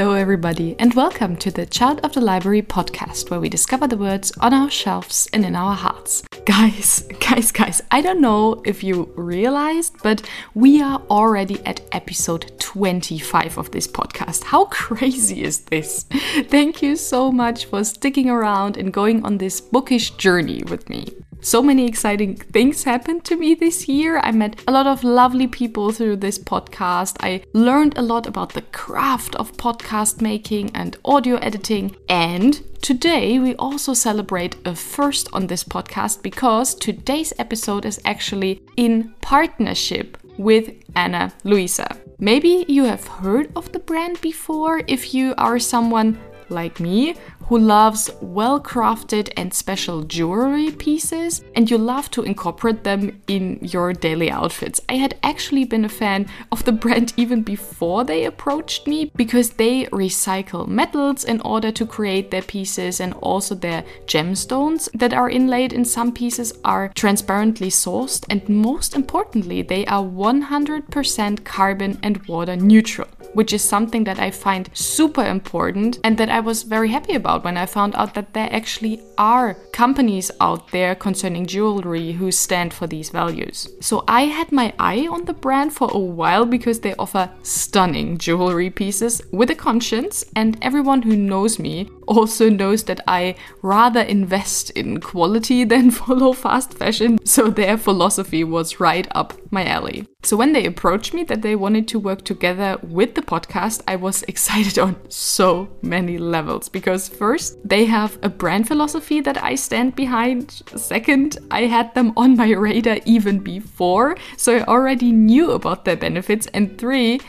Hello, everybody, and welcome to the Child of the Library podcast, where we discover the words on our shelves and in our hearts. Guys, guys, guys, I don't know if you realized, but we are already at episode 25 of this podcast. How crazy is this? Thank you so much for sticking around and going on this bookish journey with me. So many exciting things happened to me this year. I met a lot of lovely people through this podcast. I learned a lot about the craft of podcast making and audio editing. And today we also celebrate a first on this podcast because today's episode is actually in partnership with Ana Luisa. Maybe you have heard of the brand before if you are someone like me, who loves well crafted and special jewelry pieces, and you love to incorporate them in your daily outfits. I had actually been a fan of the brand even before they approached me because they recycle metals in order to create their pieces, and also their gemstones that are inlaid in some pieces are transparently sourced, and most importantly, they are 100% carbon and water neutral which is something that I find super important and that I was very happy about when I found out that there actually are companies out there concerning jewelry who stand for these values. So I had my eye on the brand for a while because they offer stunning jewelry pieces with a conscience, and everyone who knows me also knows that I rather invest in quality than follow fast fashion, so their philosophy was right up my alley. So when they approached me that they wanted to work together with the podcast, I was excited on so many levels because first, they have a brand philosophy that I stand behind. Second, I had them on my radar even before, so I already knew about their benefits. And three,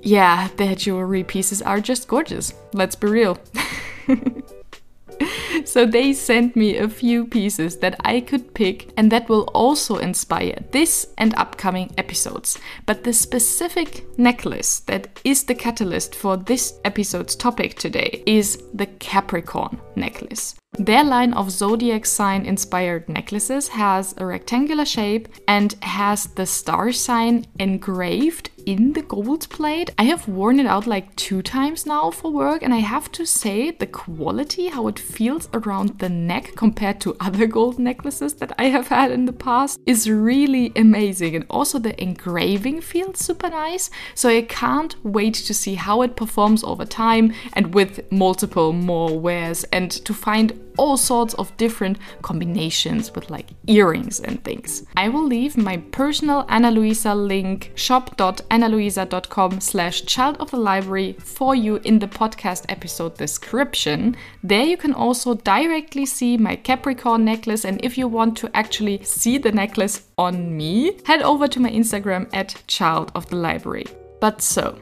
yeah, their jewelry pieces are just gorgeous. Let's be real. so they sent me a few pieces that I could pick and that will also inspire this and upcoming episodes. But the specific necklace that is the catalyst for this episode's topic today is the Capricorn necklace. Their line of zodiac sign inspired necklaces has a rectangular shape and has the star sign engraved in the gold plate. I have worn it out like two times now for work, and I have to say the quality, how it feels around the neck compared to other gold necklaces that I have had in the past, is really amazing. And also the engraving feels super nice, so I can't wait to see how it performs over time and with multiple more wears and to find all sorts of different combinations with like earrings and things. I will leave my personal Ana Luisa link shop.analuisa.com slash child of the library for you in the podcast episode description. There you can also directly see my Capricorn necklace and if you want to actually see the necklace on me, head over to my Instagram at child of the library. But so,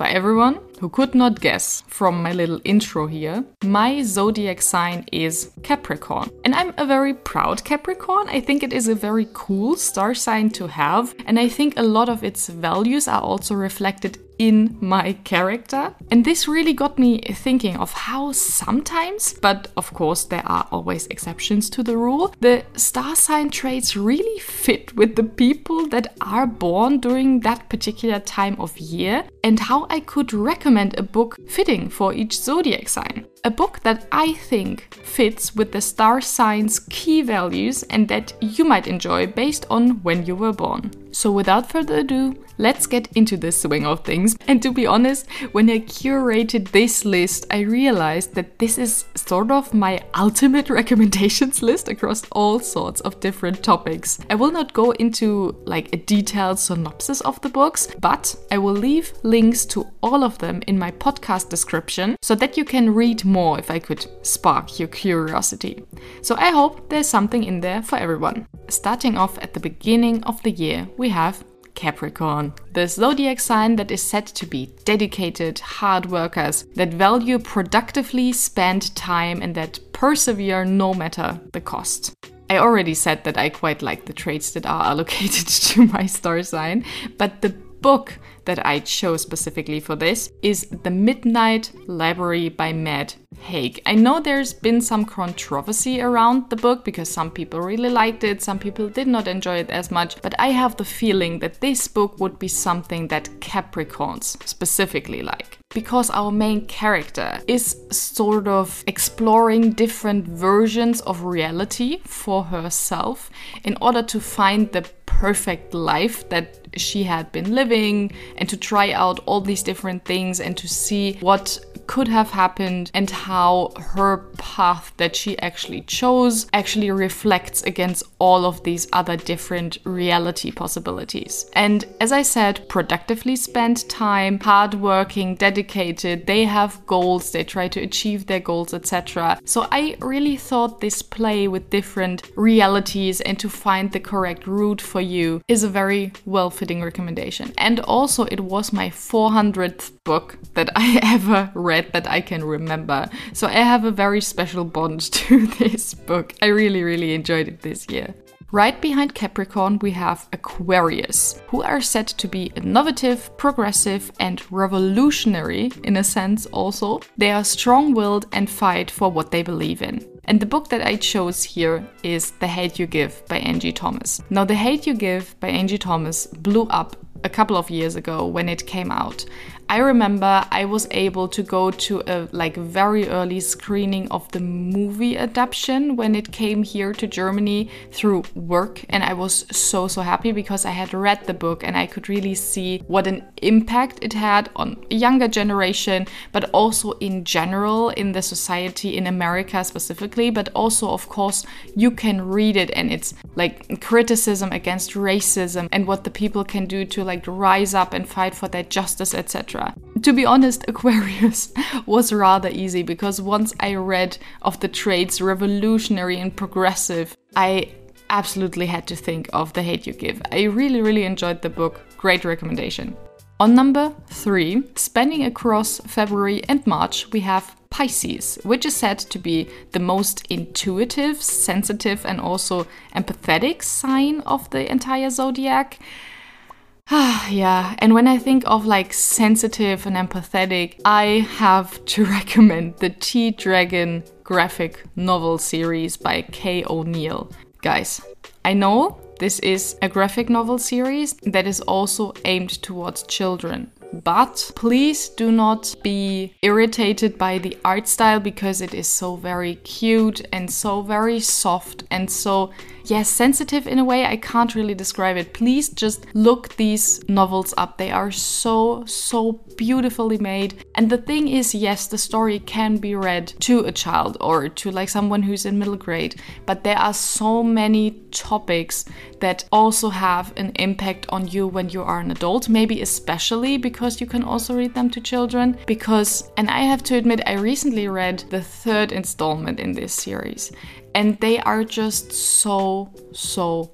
for everyone who could not guess from my little intro here, my zodiac sign is Capricorn. And I'm a very proud Capricorn. I think it is a very cool star sign to have. And I think a lot of its values are also reflected in my character. And this really got me thinking of how sometimes, but of course there are always exceptions to the rule, the star sign traits really fit with the people that are born during that particular time of year and how I could recommend a book fitting for each zodiac sign. A book that I think fits with the star sign's key values and that you might enjoy based on when you were born. So, without further ado, let's get into the swing of things. And to be honest, when I curated this list, I realized that this is sort of my ultimate recommendations list across all sorts of different topics. I will not go into like a detailed synopsis of the books, but I will leave links to all of them in my podcast description so that you can read more if I could spark your curiosity. So I hope there's something in there for everyone. Starting off at the beginning of the year, we have Capricorn, the zodiac sign that is said to be dedicated, hard workers that value productively spent time and that persevere no matter the cost. I already said that I quite like the traits that are allocated to my star sign, but the book that I chose specifically for this is The Midnight Library by Matt Haig. I know there's been some controversy around the book because some people really liked it, some people did not enjoy it as much, but I have the feeling that this book would be something that Capricorns specifically like because our main character is sort of exploring different versions of reality for herself in order to find the perfect life that she had been living and to try out all these different things and to see what could have happened and how her path that she actually chose actually reflects against all of these other different reality possibilities. And as I said, productively spent time, hardworking, dedicated, they have goals, they try to achieve their goals, etc. So I really thought this play with different realities and to find the correct route for you is a very well fitting recommendation. And also, it was my 400th book that I ever read that I can remember. So I have a very special bond to this book. I really, really enjoyed it this year. Right behind Capricorn, we have Aquarius, who are said to be innovative, progressive, and revolutionary in a sense also. They are strong willed and fight for what they believe in. And the book that I chose here is The Hate You Give by Angie Thomas. Now, The Hate You Give by Angie Thomas blew up a couple of years ago when it came out. I remember I was able to go to a like very early screening of the movie adaptation when it came here to Germany through work and I was so so happy because I had read the book and I could really see what an impact it had on a younger generation but also in general in the society in America specifically but also of course you can read it and it's like criticism against racism and what the people can do to like rise up and fight for their justice etc to be honest, Aquarius was rather easy because once I read of the traits revolutionary and progressive, I absolutely had to think of The Hate You Give. I really, really enjoyed the book. Great recommendation. On number three, spanning across February and March, we have Pisces, which is said to be the most intuitive, sensitive, and also empathetic sign of the entire zodiac. Yeah, and when I think of like sensitive and empathetic, I have to recommend the Tea Dragon graphic novel series by Kay O'Neill. Guys, I know this is a graphic novel series that is also aimed towards children. But please do not be irritated by the art style because it is so very cute and so very soft and so yes, sensitive in a way. I can't really describe it. Please just look these novels up. They are so, so beautifully made. And the thing is, yes, the story can be read to a child or to like someone who's in middle grade, but there are so many topics that also have an impact on you when you are an adult, maybe especially because you can also read them to children. Because, and I have to admit, I recently read the third installment in this series, and they are just so, so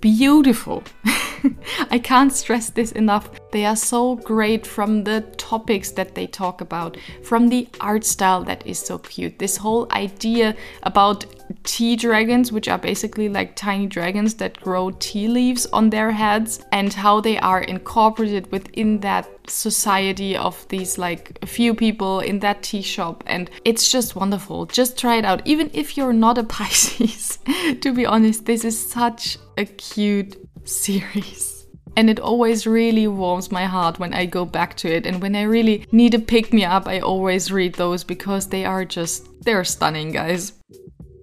beautiful. I can't stress this enough. They are so great from the topics that they talk about, from the art style that is so cute. This whole idea about tea dragons, which are basically like tiny dragons that grow tea leaves on their heads, and how they are incorporated within that society of these like a few people in that tea shop. And it's just wonderful. Just try it out. Even if you're not a pisces to be honest this is such a cute series. And it always really warms my heart when I go back to it. And when I really need a pick me up I always read those because they are just they're stunning guys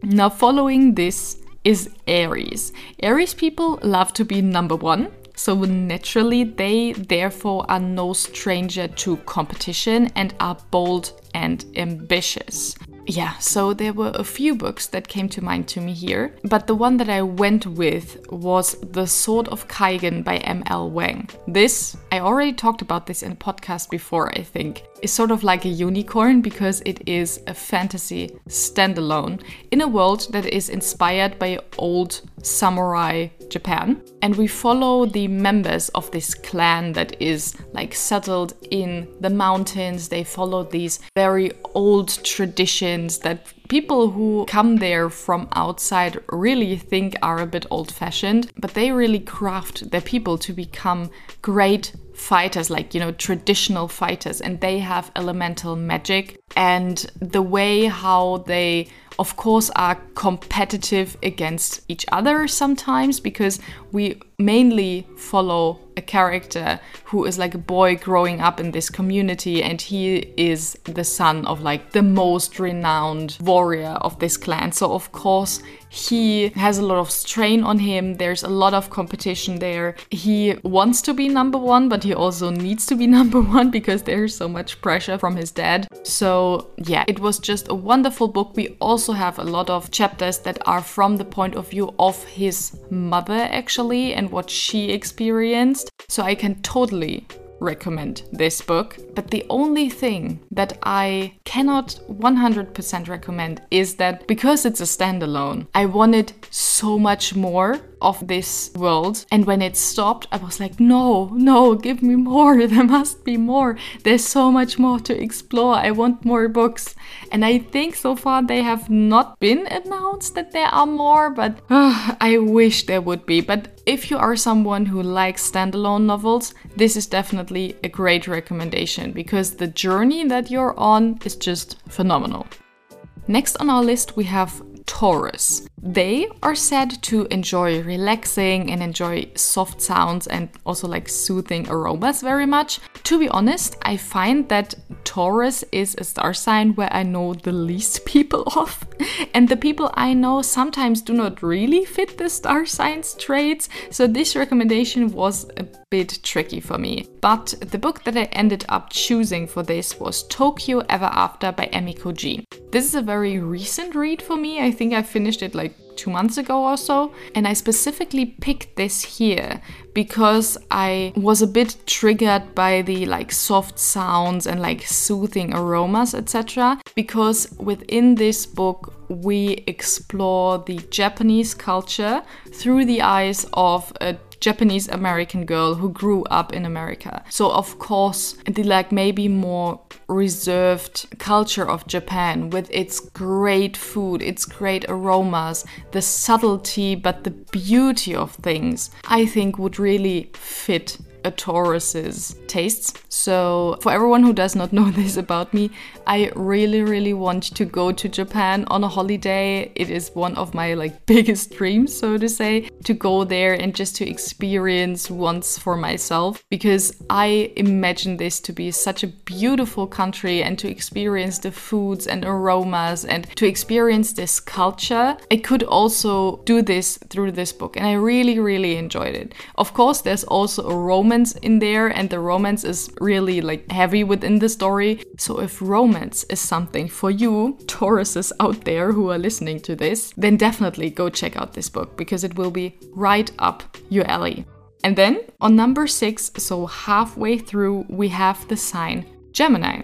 now following this is Aries. Aries people love to be number 1 so naturally, they therefore are no stranger to competition and are bold and ambitious. Yeah, so there were a few books that came to mind to me here, but the one that I went with was The Sword of Kaigen by M.L. Wang. This, I already talked about this in a podcast before, I think, is sort of like a unicorn because it is a fantasy standalone in a world that is inspired by old samurai Japan. And we follow the members of this clan that is like settled in the mountains. They follow these very old traditions that people who come there from outside really think are a bit old fashioned, but they really craft their people to become great fighters, like, you know, traditional fighters, and they have elemental magic. And the way how they of course, are competitive against each other sometimes because we mainly follow a character who is like a boy growing up in this community and he is the son of like the most renowned warrior of this clan. So, of course, he has a lot of strain on him. There's a lot of competition there. He wants to be number one, but he also needs to be number one because there's so much pressure from his dad. So, yeah, it was just a wonderful book. We also have a lot of chapters that are from the point of view of his mother, actually, and what she experienced. So, I can totally recommend this book. But the only thing that I cannot 100% recommend is that because it's a standalone, I wanted so much more of this world. And when it stopped, I was like, no, no, give me more. There must be more. There's so much more to explore. I want more books. And I think so far they have not been announced that there are more, but uh, I wish there would be. But if you are someone who likes standalone novels, this is definitely a great recommendation because the journey that you're on is just phenomenal. Next on our list, we have Taurus. They are said to enjoy relaxing and enjoy soft sounds and also like soothing aromas very much. To be honest, I find that Taurus is a star sign where I know the least people of. And the people I know sometimes do not really fit the star signs traits. So this recommendation was a bit tricky for me. But the book that I ended up choosing for this was Tokyo Ever After by Emiko Jean. This is a very recent read for me. I think I finished it like two months ago or so. And I specifically picked this here because I was a bit triggered by the like soft sounds and like soothing aromas, etc. Because within this book, we explore the Japanese culture through the eyes of a Japanese American girl who grew up in America. So of course, the like maybe more reserved culture of Japan with its great food, its great aromas, the subtlety but the beauty of things, I think would really fit a Taurus's tastes. So, for everyone who does not know this about me, I really, really want to go to Japan on a holiday. It is one of my like biggest dreams, so to say, to go there and just to experience once for myself because I imagine this to be such a beautiful country and to experience the foods and aromas and to experience this culture. I could also do this through this book and I really, really enjoyed it. Of course, there's also a romance in there and the romance is really like heavy within the story. So if romance is something for you, Tauruses out there who are listening to this, then definitely go check out this book because it will be right up your alley. And then on number six, so halfway through, we have the sign Gemini.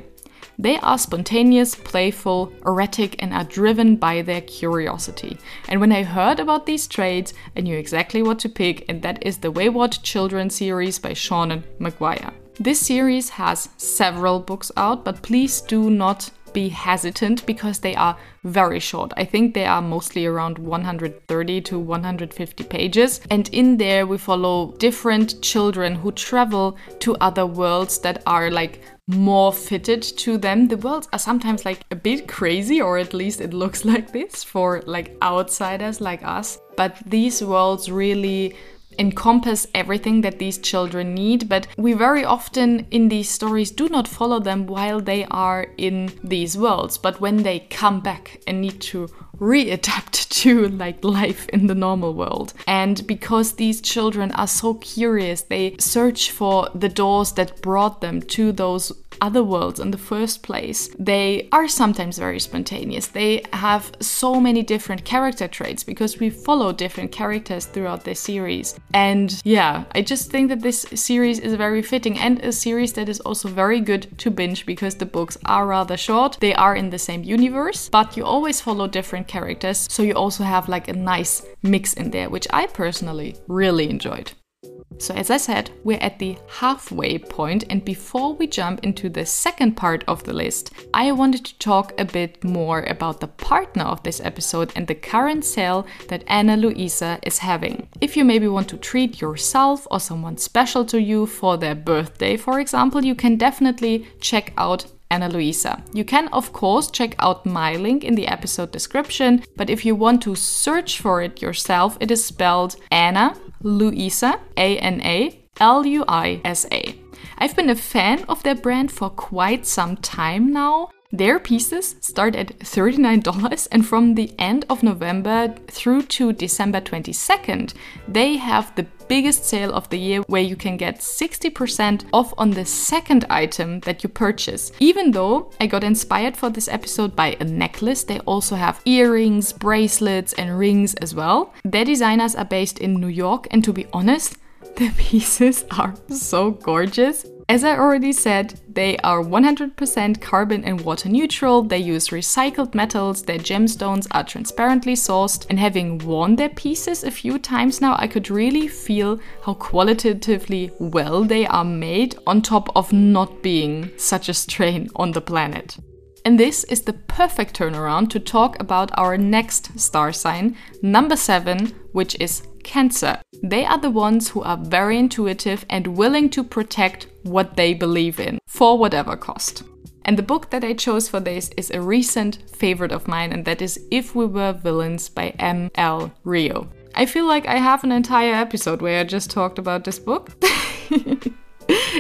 They are spontaneous, playful, erratic, and are driven by their curiosity. And when I heard about these traits, I knew exactly what to pick, and that is the Wayward Children series by Seanan McGuire. This series has several books out, but please do not be hesitant because they are very short. I think they are mostly around 130 to 150 pages. And in there, we follow different children who travel to other worlds that are like more fitted to them. The worlds are sometimes like a bit crazy, or at least it looks like this for like outsiders like us. But these worlds really encompass everything that these children need, but we very often in these stories do not follow them while they are in these worlds, but when they come back and need to readapt to like life in the normal world. And because these children are so curious, they search for the doors that brought them to those other worlds in the first place. They are sometimes very spontaneous. They have so many different character traits because we follow different characters throughout the series. And yeah, I just think that this series is very fitting and a series that is also very good to binge because the books are rather short. They are in the same universe, but you always follow different characters. So you also have like a nice mix in there, which I personally really enjoyed. So, as I said, we're at the halfway point, and before we jump into the second part of the list, I wanted to talk a bit more about the partner of this episode and the current sale that Ana Luisa is having. If you maybe want to treat yourself or someone special to you for their birthday, for example, you can definitely check out Ana Luisa. You can, of course, check out my link in the episode description, but if you want to search for it yourself, it is spelled Ana Luisa, A N A L U I S A. I've been a fan of their brand for quite some time now. Their pieces start at $39, and from the end of November through to December 22nd, they have the biggest sale of the year where you can get 60% off on the second item that you purchase. Even though I got inspired for this episode by a necklace, they also have earrings, bracelets, and rings as well. Their designers are based in New York, and to be honest, the pieces are so gorgeous. As I already said, they are 100% carbon and water neutral, they use recycled metals, their gemstones are transparently sourced, and having worn their pieces a few times now, I could really feel how qualitatively well they are made, on top of not being such a strain on the planet. And this is the perfect turnaround to talk about our next star sign, number seven, which is Cancer. They are the ones who are very intuitive and willing to protect what they believe in for whatever cost. And the book that I chose for this is a recent favorite of mine, and that is If We Were Villains by M.L. Rio. I feel like I have an entire episode where I just talked about this book.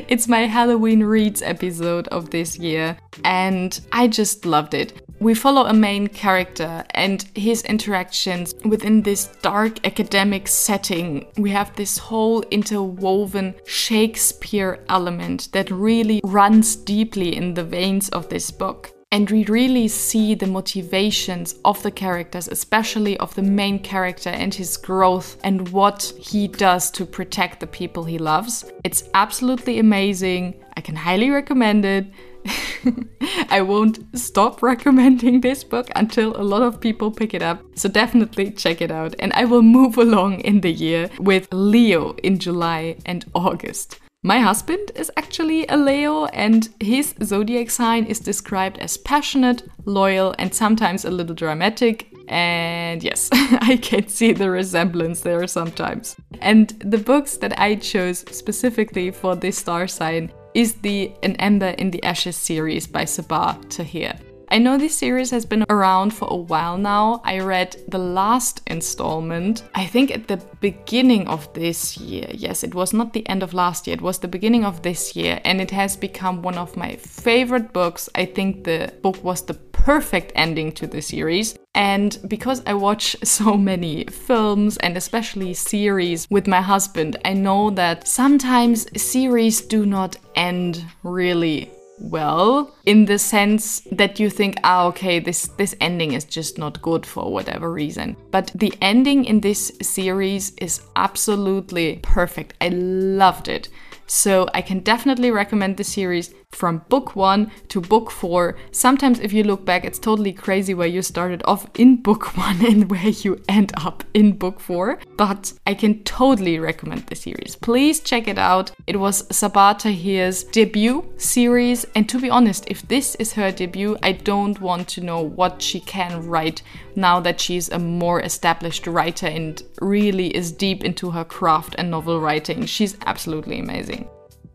it's my Halloween Reads episode of this year, and I just loved it. We follow a main character and his interactions within this dark academic setting. We have this whole interwoven Shakespeare element that really runs deeply in the veins of this book. And we really see the motivations of the characters, especially of the main character and his growth and what he does to protect the people he loves. It's absolutely amazing. I can highly recommend it. I won't stop recommending this book until a lot of people pick it up. So definitely check it out. And I will move along in the year with Leo in July and August. My husband is actually a Leo, and his zodiac sign is described as passionate, loyal, and sometimes a little dramatic. And yes, I can see the resemblance there sometimes. And the books that I chose specifically for this star sign is the An Ember in the Ashes series by Sabaa Tahir. I know this series has been around for a while now. I read the last installment, I think at the beginning of this year. Yes, it was not the end of last year, it was the beginning of this year, and it has become one of my favorite books. I think the book was the perfect ending to the series. And because I watch so many films and especially series with my husband, I know that sometimes series do not end really well in the sense that you think ah okay this this ending is just not good for whatever reason. But the ending in this series is absolutely perfect. I loved it so I can definitely recommend the series from book one to book four. Sometimes, if you look back, it's totally crazy where you started off in book one and where you end up in book four. But I can totally recommend the series. Please check it out. It was Sabaa Tahir's debut series, and to be honest, if this is her debut, I don't want to know what she can write now that she's a more established writer and really is deep into her craft and novel writing. She's absolutely amazing.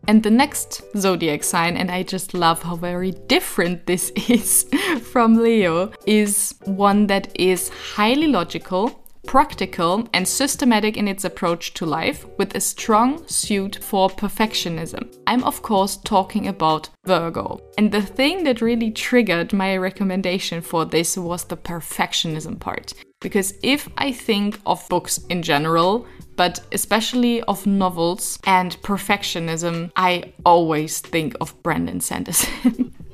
And the next zodiac sign, and I just love how very different this is from Leo, is one that is highly logical, practical, and systematic in its approach to life, with a strong suit for perfectionism. I'm, of course, talking about Virgo. And the thing that really triggered my recommendation for this was the perfectionism part. Because if I think of books in general, but especially of novels and perfectionism, I always think of Brandon Sanderson.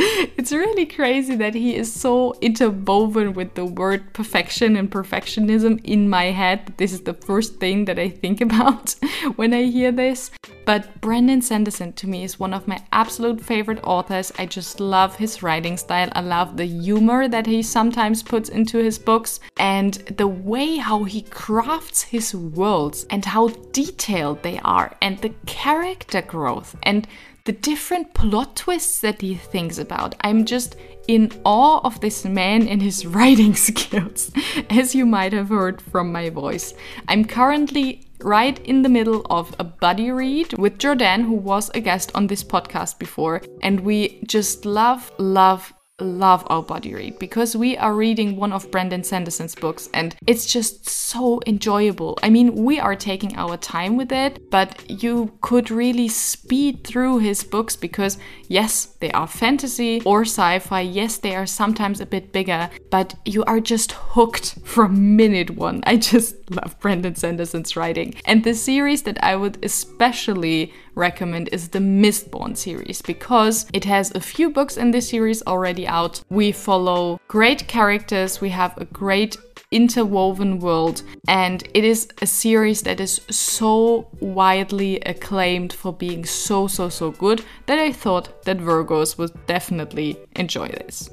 it's really crazy that he is so interwoven with the word perfection and perfectionism in my head. This is the first thing that I think about when I hear this. But Brandon Sanderson to me is one of my absolute favorite authors. I just love his writing style. I love the humor that he sometimes puts into his books and the way how he crafts his worlds and how detailed they are and the character growth and the different plot twists that he thinks about. I'm just in awe of this man and his writing skills, as you might have heard from my voice. I'm currently right in the middle of a buddy read with Jordan, who was a guest on this podcast before, and we just love, love, love our buddy read because we are reading one of Brandon Sanderson's books and it's just so enjoyable. I mean, we are taking our time with it, but you could really speed through his books because, yes, they are fantasy or sci fi. Yes, they are sometimes a bit bigger, but you are just hooked from minute one. I just love Brandon Sanderson's writing. And the series that I would especially recommend is the Mistborn series because it has a few books in this series already out. We follow great characters, we have a great interwoven world, and it is a series that is so widely acclaimed for being so, so, so good that I thought that Virgos would definitely enjoy this.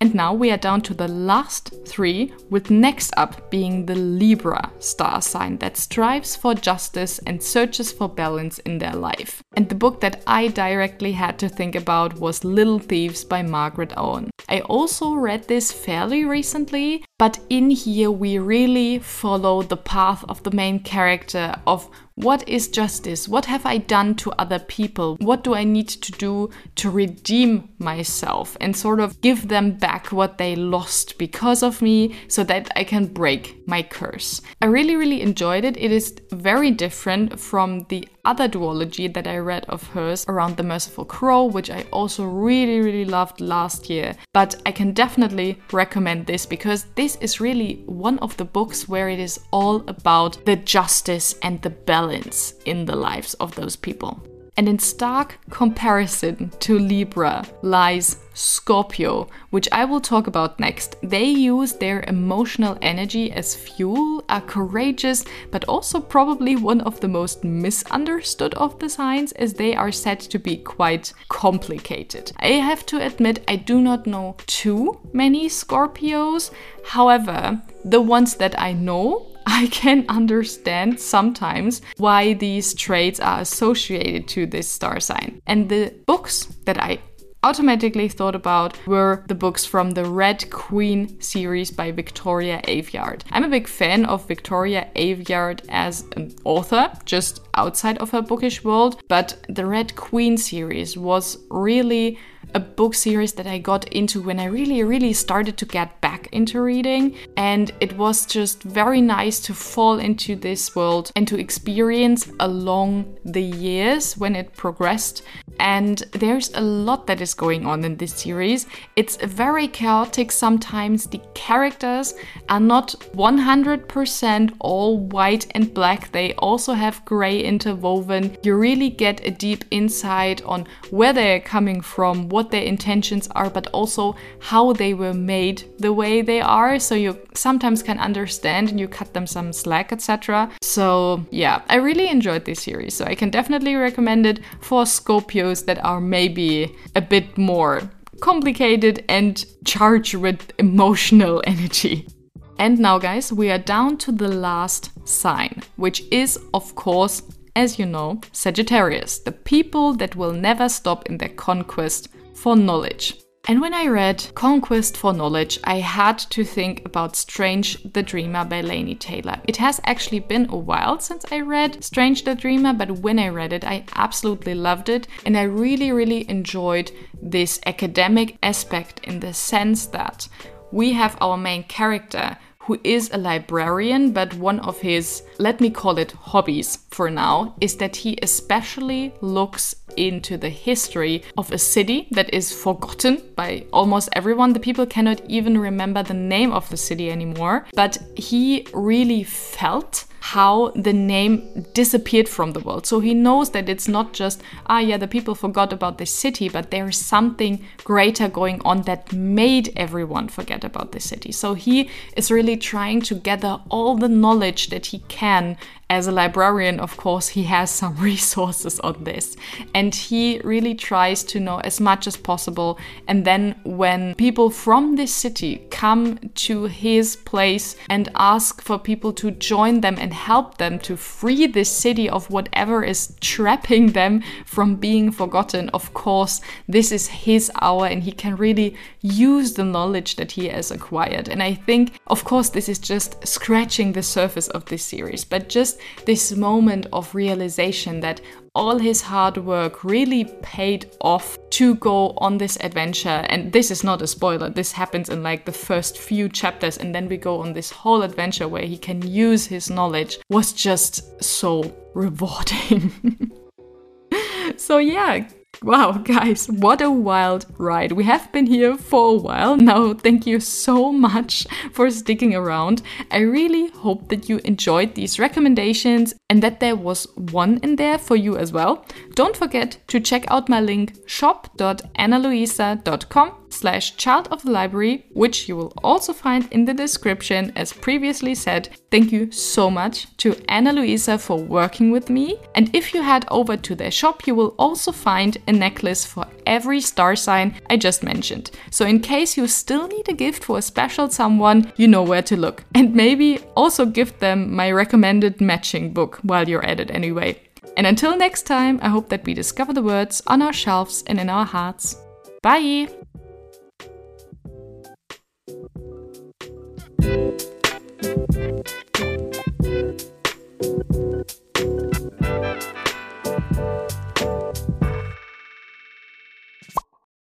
And now we are down to the last three, with next up being the Libra star sign that strives for justice and searches for balance in their life. And the book that I directly had to think about was Little Thieves by Margaret Owen. I also read this fairly recently, but in here we really follow the path of the main character of what is justice? What have I done to other people? What do I need to do to redeem myself and sort of give them back what they lost because of me so that I can break my curse? I really, really enjoyed it. It is very different from the other duology that I read of hers around The Merciful Crow, which I also really, really loved last year. But I can definitely recommend this because this is really one of the books where it is all about the justice and the balance in the lives of those people. And in stark comparison to Libra lies Scorpio, which I will talk about next. They use their emotional energy as fuel, are courageous, but also probably one of the most misunderstood of the signs, as they are said to be quite complicated. I have to admit, I do not know too many Scorpios. However, the ones that I know I can understand sometimes why these traits are associated to this star sign. And the books that I automatically thought about were the books from the Red Queen series by Victoria Aveyard. I'm a big fan of Victoria Aveyard as an author, just outside of her bookish world, but the Red Queen series was really a book series that I got into when I really, really started to get back into reading. And it was just very nice to fall into this world and to experience along the years when it progressed. And there's a lot that is going on in this series. It's very chaotic sometimes. The characters are not 100% all white and black, they also have gray interwoven. You really get a deep insight on where they're coming from, what their intentions are, but also how they were made the way they are. So you sometimes can understand and you cut them some slack, etc. So yeah, I really enjoyed this series. So I can definitely recommend it for Scorpios that are maybe a bit more complicated and charged with emotional energy. And now, guys, we are down to the last sign, which is, of course, as you know, Sagittarius, the people that will never stop in their conquest for knowledge. And when I read Conquest for Knowledge, I had to think about Strange the Dreamer by Laini Taylor. It has actually been a while since I read Strange the Dreamer, but when I read it, I absolutely loved it. And I really, really enjoyed this academic aspect in the sense that we have our main character who is a librarian, but one of his, let me call it hobbies for now, is that he especially looks into the history of a city that is forgotten by almost everyone. The people cannot even remember the name of the city anymore, but he really felt how the name disappeared from the world. So he knows that it's not just, ah, yeah, the people forgot about the city, but there is something greater going on that made everyone forget about the city. So he is really trying to gather all the knowledge that he can as a librarian, of course, he has some resources on this. And he really tries to know as much as possible. And then, when people from this city come to his place and ask for people to join them and help them to free this city of whatever is trapping them from being forgotten, of course, this is his hour and he can really use the knowledge that he has acquired. And I think, of course, this is just scratching the surface of this series, but just this moment of realization that all his hard work really paid off to go on this adventure. And this is not a spoiler, this happens in like the first few chapters, and then we go on this whole adventure where he can use his knowledge, was just so rewarding. so, yeah, Wow, guys, what a wild ride. We have been here for a while. Now, thank you so much for sticking around. I really hope that you enjoyed these recommendations and that there was one in there for you as well. Don't forget to check out my link shop.analuisa.com slash child of the library, which you will also find in the description as previously said. Thank you so much to Ana Luisa for working with me. And if you head over to their shop, you will also find a necklace for every star sign I just mentioned. So in case you still need a gift for a special someone, you know where to look. And maybe also give them my recommended matching book while you're at it anyway. And until next time, I hope that we discover the words on our shelves and in our hearts. Bye! Thank you.